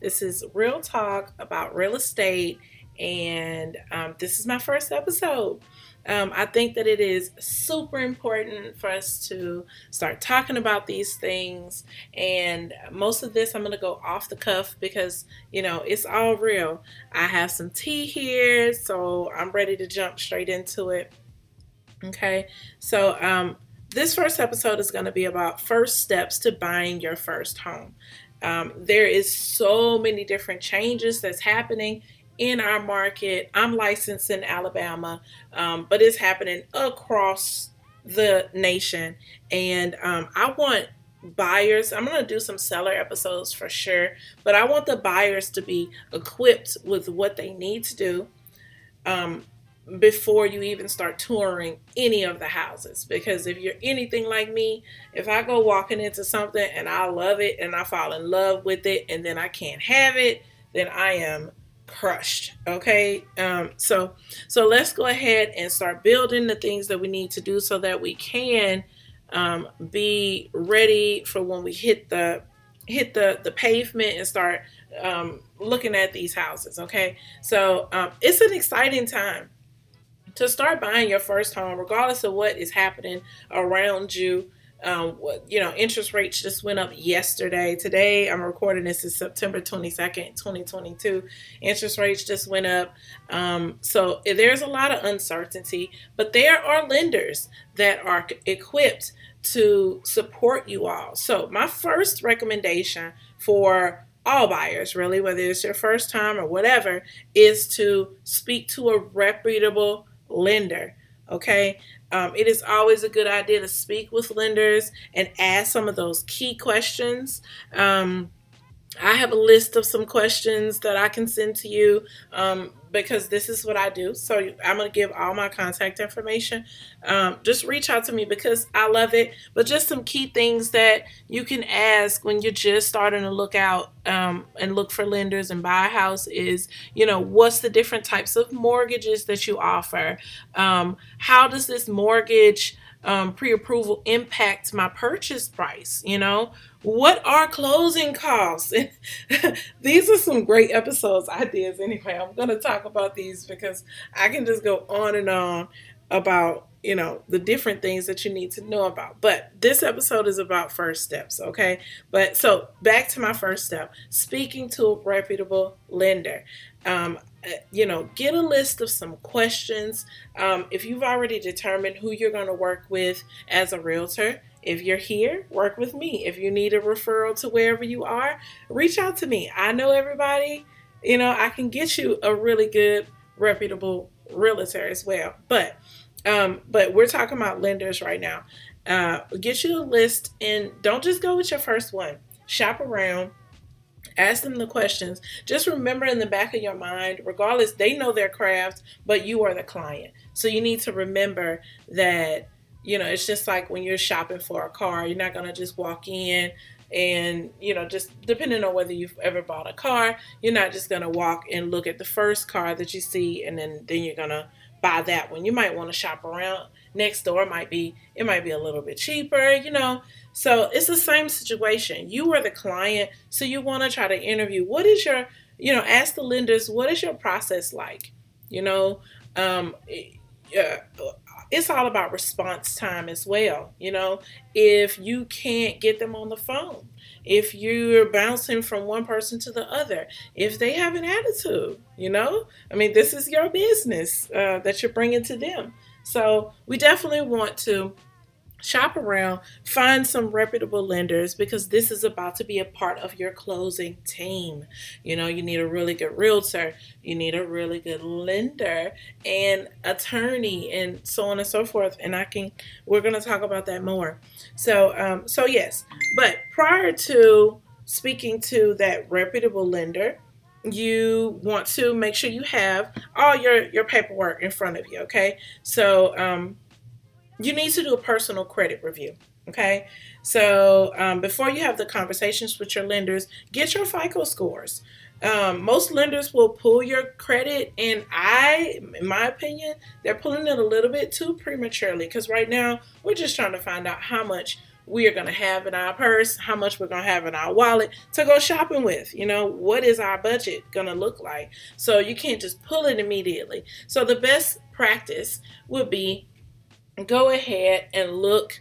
This is real talk about real estate, and um, this is my first episode. Um, I think that it is super important for us to start talking about these things, and most of this I'm going to go off the cuff because you know it's all real. I have some tea here, so I'm ready to jump straight into it. Okay, so um, this first episode is going to be about first steps to buying your first home. Um, there is so many different changes that's happening in our market. I'm licensed in Alabama, um, but it's happening across the nation, and um, I want buyers. I'm going to do some seller episodes for sure, but I want the buyers to be equipped with what they need to do. Um, before you even start touring any of the houses. Because if you're anything like me, if I go walking into something and I love it and I fall in love with it and then I can't have it, then I am crushed. Okay. Um, so so let's go ahead and start building the things that we need to do so that we can um, be ready for when we hit the hit the the pavement and start um, looking at these houses. Okay. So um, it's an exciting time to start buying your first home, regardless of what is happening around you. Um, you know, interest rates just went up yesterday. Today, I'm recording this is September 22nd, 2022. Interest rates just went up. Um, so there's a lot of uncertainty, but there are lenders that are equipped to support you all. So, my first recommendation for all buyers, really, whether it's your first time or whatever, is to speak to a reputable lender. Okay. Um, it is always a good idea to speak with lenders and ask some of those key questions. Um, I have a list of some questions that I can send to you um, because this is what I do. So I'm going to give all my contact information. Um, just reach out to me because I love it. But just some key things that you can ask when you're just starting to look out um, and look for lenders and buy a house is, you know, what's the different types of mortgages that you offer? Um, how does this mortgage um, pre-approval impact my purchase price? You know, what are closing costs? these are some great episodes ideas. Anyway, I'm going to talk about these because I can just go on and on about you know the different things that you need to know about. But this episode is about first steps okay? But so back to my first step speaking to a reputable lender. Um, you know get a list of some questions. Um, if you've already determined who you're going to work with as a realtor if you're here work with me. If you need a referral to wherever you are reach out to me. I know everybody you know i can get you a really good reputable realtor as well. But um, but we're talking about lenders right now. Uh, get you a list and don't just go with your first one. Shop around, ask them the questions. Just remember in the back of your mind, regardless, they know their craft, but you are the client. So you need to remember that, you know, it's just like when you're shopping for a car, you're not going to just walk in and you know just depending on whether you've ever bought a car you're not just going to walk and look at the first car that you see and then then you're going to buy that one. You might want to shop around next door. Might be it might be a little bit cheaper, you know. So it's the same situation. You are the client, so you want to try to interview. What is your you know ask the lenders what is your process like? You know, um, yeah, it's all about response time as well. You know, if you can't get them on the phone, if you're bouncing from one person to the other, if they have an attitude, you know, I mean, this is your business uh, that you're bringing to them. So we definitely want to shop around, find some reputable lenders because this is about to be a part of your closing team. You know, you need a really good realtor, you need a really good lender and attorney and so on and so forth. And I can we're going to talk about that more. So um so yes, but prior to speaking to that reputable lender, you want to make sure you have all your your paperwork in front of you. Okay, so um, you need to do a personal credit review. Okay, so um, before you have the conversations with your lenders, get your FICO scores. Um, most lenders will pull your credit, and I, in my opinion, they're pulling it a little bit too prematurely because right now we're just trying to find out how much we are going to have in our purse, how much we're going to have in our wallet to go shopping with. You know, what is our budget going to look like? So you can't just pull it immediately. So the best practice would be go ahead and look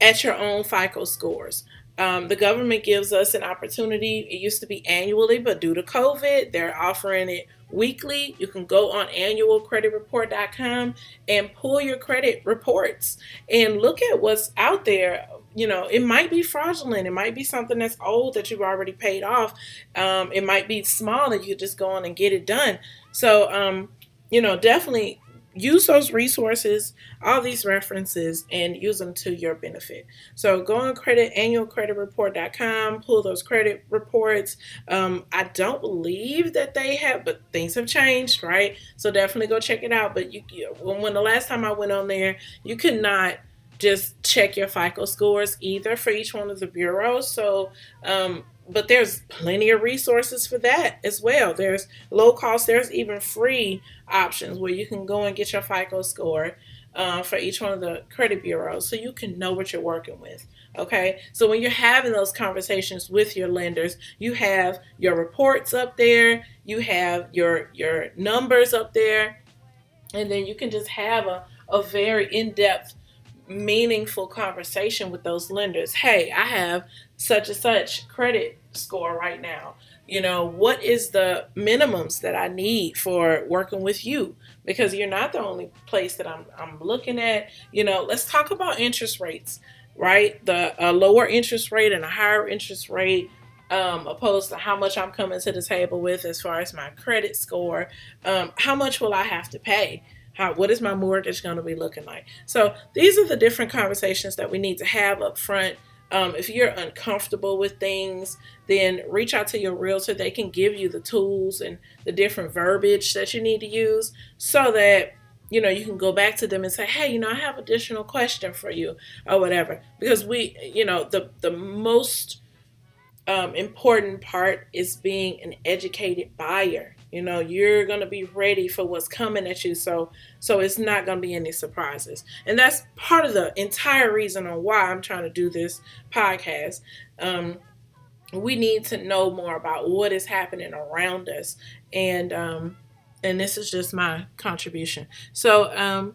at your own FICO scores. Um, the government gives us an opportunity. It used to be annually, but due to COVID, they're offering it weekly. You can go on annualcreditreport.com and pull your credit reports and look at what's out there. You know, it might be fraudulent. It might be something that's old that you've already paid off. Um, it might be small and you just go on and get it done. So, um, you know, definitely use those resources, all these references, and use them to your benefit. So go on credit annualcreditreport.com, pull those credit reports. Um, I don't believe that they have, but things have changed, right? So definitely go check it out. But you, when, when the last time I went on there, you could not just check your FICO scores either for each one of the bureaus. So um, but there's plenty of resources for that as well. There's low cost, there's even free options where you can go and get your FICO score uh, for each one of the credit bureaus so you can know what you're working with. Okay, so when you're having those conversations with your lenders, you have your reports up there, you have your your numbers up there, and then you can just have a, a very in-depth meaningful conversation with those lenders. Hey, I have such and such credit score right now. You know, what is the minimums that I need for working with you? Because you're not the only place that I'm, I'm looking at. You know, let's talk about interest rates, right? The a lower interest rate and a higher interest rate um, opposed to how much I'm coming to the table with as far as my credit score. Um, how much will I have to pay? How, what is my mortgage going to be looking like? So these are the different conversations that we need to have up front. Um, if you're uncomfortable with things, then reach out to your realtor. They can give you the tools and the different verbiage that you need to use so that you know you can go back to them and say hey you know i have additional question for you or whatever because we you know the the most um, important part is being an educated buyer you know, you're going to be ready for what's coming at you. So, so it's not going to be any surprises. And that's part of the entire reason on why I'm trying to do this podcast. Um, we need to know more about what is happening around us. And, um, and this is just my contribution. So, um,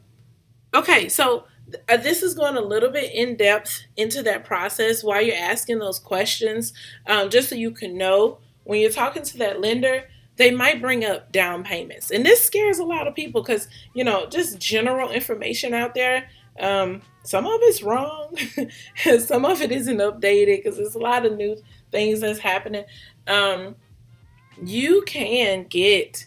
okay, so uh, this is going a little bit in depth into that process while you're asking those questions, um, just so you can know when you're talking to that lender they might bring up down payments. And this scares a lot of people because, you know, just general information out there. Um, some of it's wrong, some of it isn't updated because there's a lot of new things that's happening. Um, you can get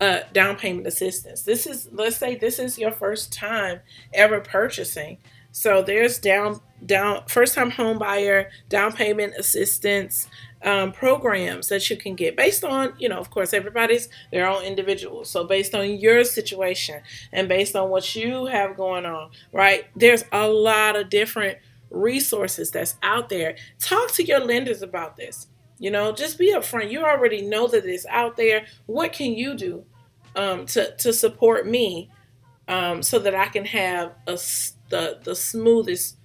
uh, down payment assistance. This is, let's say, this is your first time ever purchasing. So there's down down first time home buyer down payment assistance um, programs that you can get based on, you know, of course, everybody's their own individual. So, based on your situation and based on what you have going on, right? There's a lot of different resources that's out there. Talk to your lenders about this. You know, just be upfront. You already know that it's out there. What can you do um, to to support me um, so that I can have a the the smoothest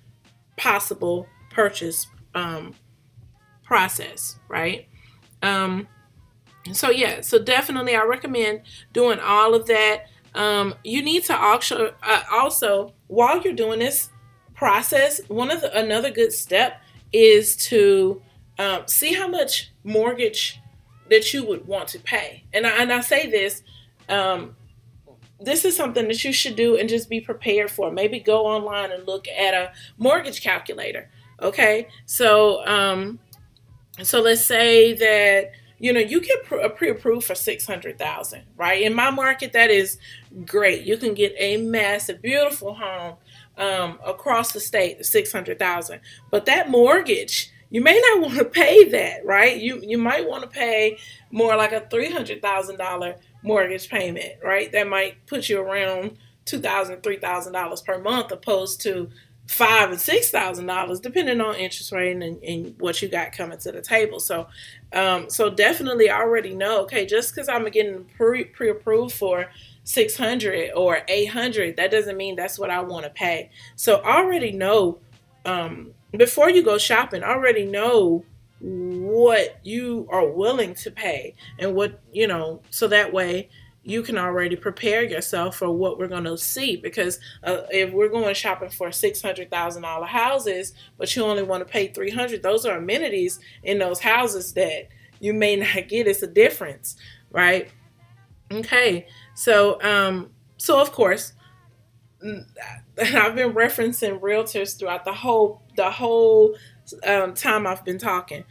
possible purchase um, process, right? Um, so yeah, so definitely I recommend doing all of that. Um, you need to also uh, also while you're doing this process, one of the another good step is to um, see how much mortgage that you would want to pay. And I, and I say this, um, this is something that you should do and just be prepared for. Maybe go online and look at a mortgage calculator. Okay, so um, so let's say that you know you get pre-approved for 600000 right in my market that is great you can get a massive beautiful home um, across the state 600000 but that mortgage you may not want to pay that, right? You you might want to pay more like a three hundred thousand dollar mortgage payment, right? That might put you around two thousand, three thousand dollars per month, opposed to five and six thousand dollars, depending on interest rate and, and, what you got coming to the table. So, um, so definitely already know. Okay, just because I'm getting pre pre approved for six hundred or eight hundred, that doesn't mean that's what I want to pay. So already know um, before you go shopping. Already know what you are willing to pay and what you know, so that way you can already prepare yourself for what we're going to see because uh, if we're going shopping for $600,000 houses but you only want to pay 300 those are amenities in those houses that you may not get it's a difference right? Okay so um so of course I've been referencing realtors throughout the whole the whole um, time I've been talking.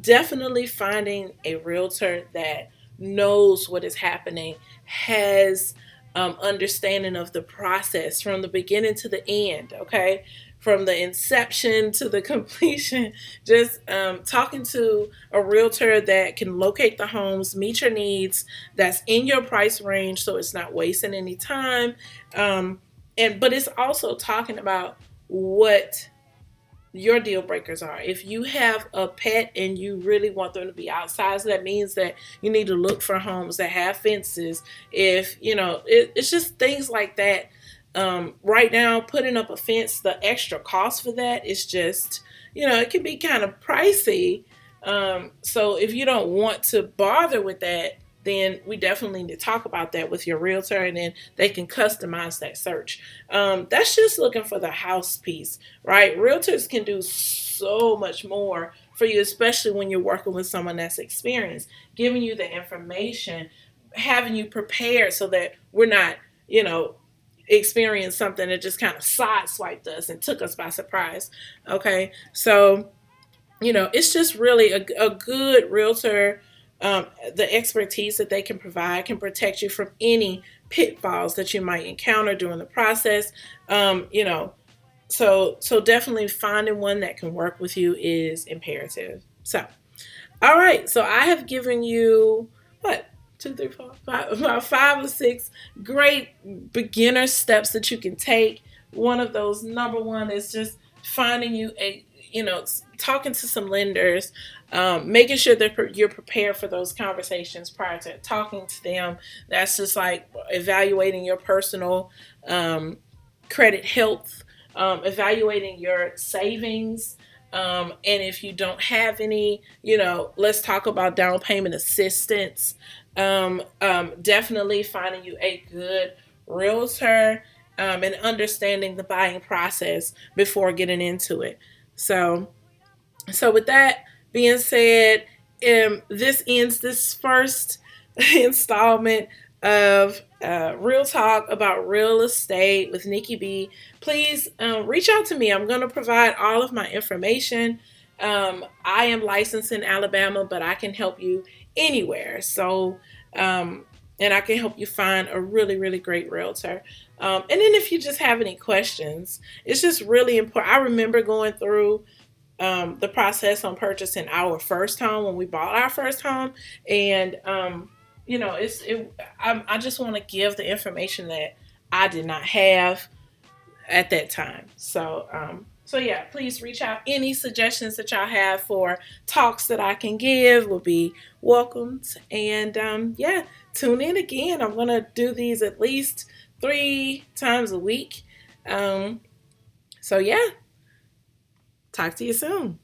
Definitely finding a realtor that knows what is happening, has um, understanding of the process from the beginning to the end, okay? From the inception to the completion, just um, talking to a realtor that can locate the homes, meet your needs, that's in your price range, so it's not wasting any time. Um, and but it's also talking about what your deal breakers are. If you have a pet and you really want them to be outside, so that means that you need to look for homes that have fences. If you know, it, it's just things like that. Um, right now, putting up a fence, the extra cost for that is just, you know, it can be kind of pricey. Um, so if you don't want to bother with that, then we definitely need to talk about that with your realtor and then they can customize that search. Um, that's just looking for the house piece, right? Realtors can do so much more for you, especially when you're working with someone that's experienced, giving you the information, having you prepared so that we're not, you know, experience something that just kind of sideswiped us and took us by surprise. Okay, so you know, it's just really a, a good realtor um, the expertise that they can provide can protect you from any pitfalls that you might encounter during the process. Um, you know, so so definitely finding one that can work with you is imperative. So, all right, so I have given you what two, three, four, five, about five or six great beginner steps that you can take. One of those, number one, is just finding you a you know talking to some lenders um, making sure that you're prepared for those conversations prior to talking to them. That's just like evaluating your personal um, credit health, um, evaluating your savings. Um, and if you don't have any, you know, let's talk about down payment assistance. Um, um, definitely finding you a good realtor and understanding the buying process before getting into it. So, so with that, being said, um, this ends this first installment of uh, Real Talk about real estate with Nikki B. Please um, reach out to me. I'm going to provide all of my information. Um, I am licensed in Alabama, but I can help you anywhere. So, um, and I can help you find a really, really great realtor. Um, and then if you just have any questions, it's just really important. I remember going through um, the process on purchasing our first home when we bought our first home, and um, you know, it's it. I, I just want to give the information that I did not have at that time. So, um, so yeah, please reach out. Any suggestions that y'all have for talks that I can give will be welcomed. And um, yeah, tune in again. I'm gonna do these at least three times a week. Um, so yeah, Talk to you soon.